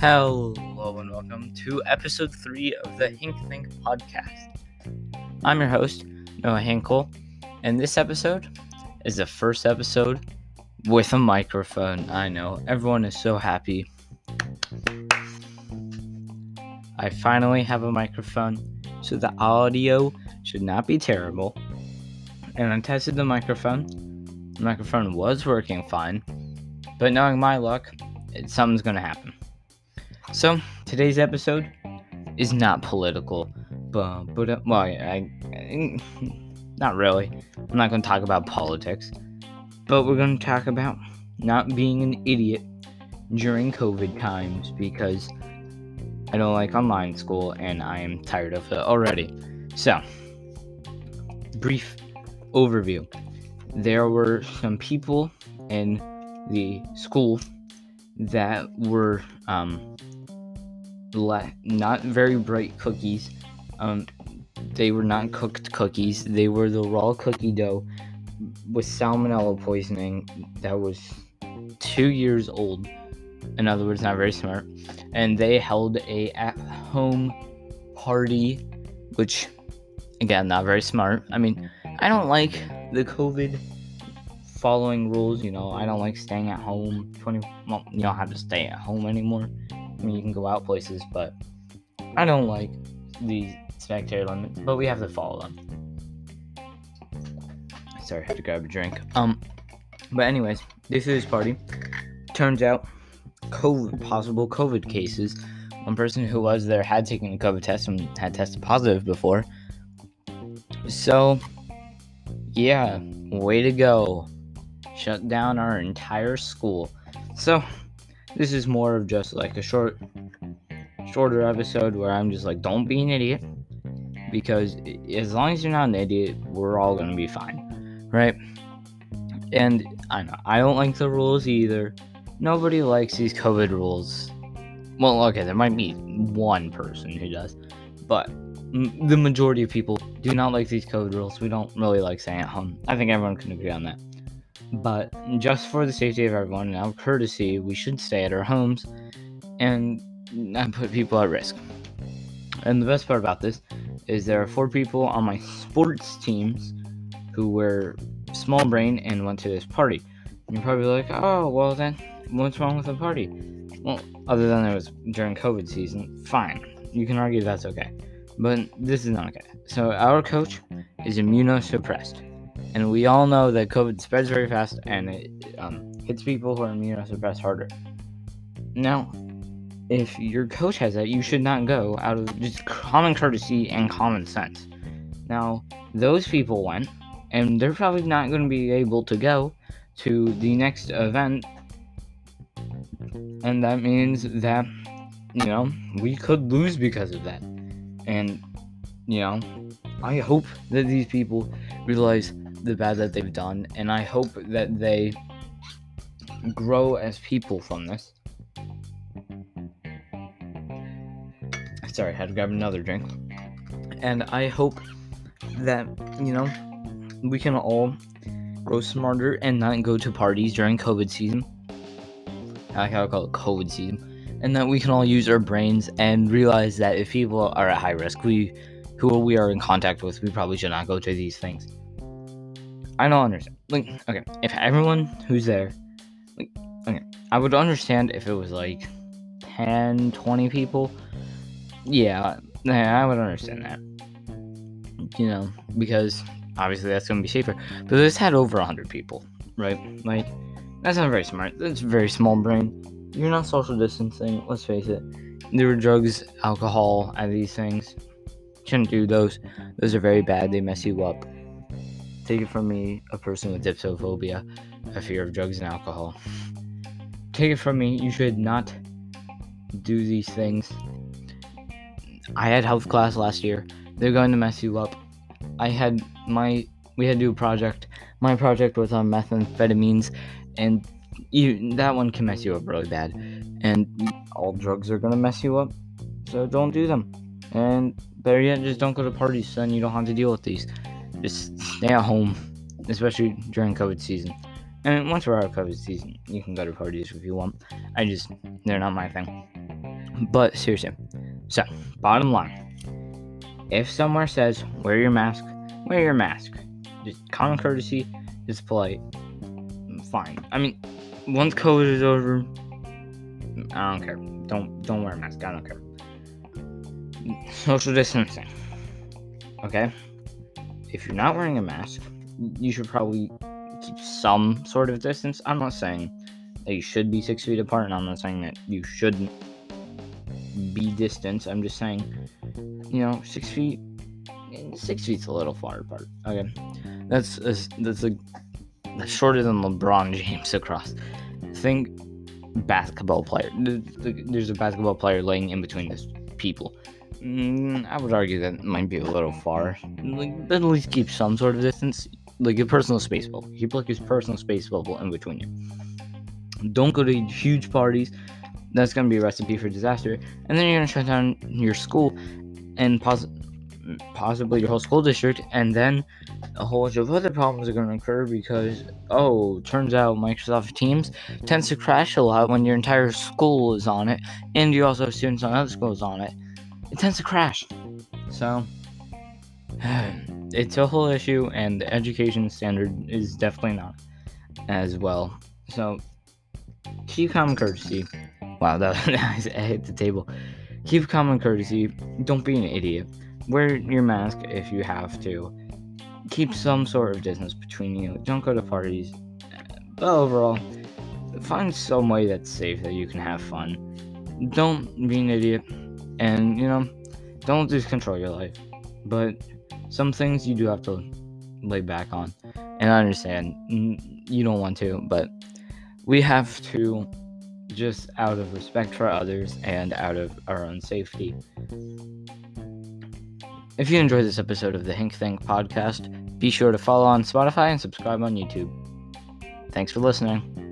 Hello and welcome to episode three of the Hink Think podcast. I'm your host, Noah Hinkel, and this episode is the first episode with a microphone. I know, everyone is so happy. I finally have a microphone, so the audio should not be terrible. And I tested the microphone. The microphone was working fine, but knowing my luck, it, something's gonna happen. So today's episode is not political, but but uh, well, I, I, not really. I'm not going to talk about politics, but we're going to talk about not being an idiot during COVID times because I don't like online school and I am tired of it already. So, brief overview. There were some people in the school that were um, le- not very bright cookies. Um, they were not cooked cookies. They were the raw cookie dough with salmonella poisoning that was two years old. In other words, not very smart. And they held a at-home party, which, again, not very smart. I mean, I don't like the COVID following rules. You know, I don't like staying at home. Twenty. Well, you don't have to stay at home anymore. I mean, you can go out places, but I don't like these spectator limits. But we have to follow them. Sorry, I had to grab a drink. Um, but anyways, this is party. Turns out, COVID possible COVID cases. One person who was there had taken a COVID test and had tested positive before. So, yeah, way to go. Shut down our entire school. So, this is more of just like a short shorter episode where I'm just like don't be an idiot because as long as you're not an idiot, we're all going to be fine, right? And I know I don't like the rules either. Nobody likes these COVID rules. Well, okay, there might be one person who does, but the majority of people do not like these COVID rules. We don't really like staying at home. I think everyone can agree on that. But just for the safety of everyone and out of courtesy, we should stay at our homes and not put people at risk. And the best part about this is there are four people on my sports teams who were small brain and went to this party. And you're probably like, oh, well then, what's wrong with the party? Well, other than it was during COVID season, fine. You can argue that's okay. But this is not okay. So our coach is immunosuppressed. And we all know that COVID spreads very fast and it um, hits people who are immunosuppressed harder. Now, if your coach has that, you should not go out of just common courtesy and common sense. Now, those people went, and they're probably not going to be able to go to the next event. And that means that, you know, we could lose because of that. And, you know, I hope that these people realize the bad that they've done, and I hope that they grow as people from this. Sorry, I had to grab another drink. And I hope that, you know, we can all grow smarter and not go to parties during COVID season. I like how I call it COVID season. And that we can all use our brains and realize that if people are at high risk, we who we are in contact with, we probably should not go to these things. I don't understand. Like, mm-hmm. okay, if everyone who's there, like, okay, I would understand if it was like 10, 20 people. Yeah, I would understand that. You know, because obviously that's going to be safer. But this had over 100 people, right? Like, that's not very smart. That's very small brain. You're not social distancing, let's face it. There were drugs, alcohol at these things. Shouldn't do those. Those are very bad. They mess you up. Take it from me, a person with dipsophobia, a fear of drugs and alcohol. Take it from me, you should not do these things. I had health class last year. They're going to mess you up. I had my we had to do a project. My project was on methamphetamines, and you, that one can mess you up really bad. And all drugs are gonna mess you up, so don't do them. And better yet, just don't go to parties, son. you don't have to deal with these just stay at home, especially during COVID season. And once we're out of COVID season, you can go to parties if you want. I just, they're not my thing. But seriously, so bottom line if somewhere says wear your mask, wear your mask. Just common courtesy, just polite. Fine. I mean, once COVID is over, I don't care. Don't don't wear a mask. I don't care. Social distancing. Okay. If you're not wearing a mask, you should probably keep some sort of distance. I'm not saying that you should be six feet apart, and I'm not saying that you shouldn't be distance. I'm just saying, you know, six feet. Six feet's a little far apart. Okay, that's a, that's a that's shorter than LeBron James across. Think basketball player. There's a basketball player laying in between these people. Mm, I would argue that might be a little far. Like, at least keep some sort of distance, like a personal space bubble. Keep like your personal space bubble in between you. Don't go to huge parties that's to be a recipe for disaster. And then you're to shut down your school and pos- possibly your whole school district. And then a whole bunch of other problems are to occur because, oh, turns out Microsoft Teams tends to crash a lot when your entire school is on it. And you also have students on other schools on it. It tends to crash. So. It's a whole issue, and the education standard is definitely not as well. So, keep common courtesy Wow, that, I hit the table. Keep common courtesy. Don't be an idiot. Wear your mask if you have to. Keep some sort of distance between you. Don't go to parties. But overall, find some way that's safe that you can have fun. Don't be an idiot. And, you know, don't just control your life. But some things you do have to lay back on. And I understand you don't want to, but we have to just out of respect for others and out of our own safety. If you enjoyed this episode of the Hink Think podcast, be sure to follow on Spotify and subscribe on YouTube. Thanks for listening.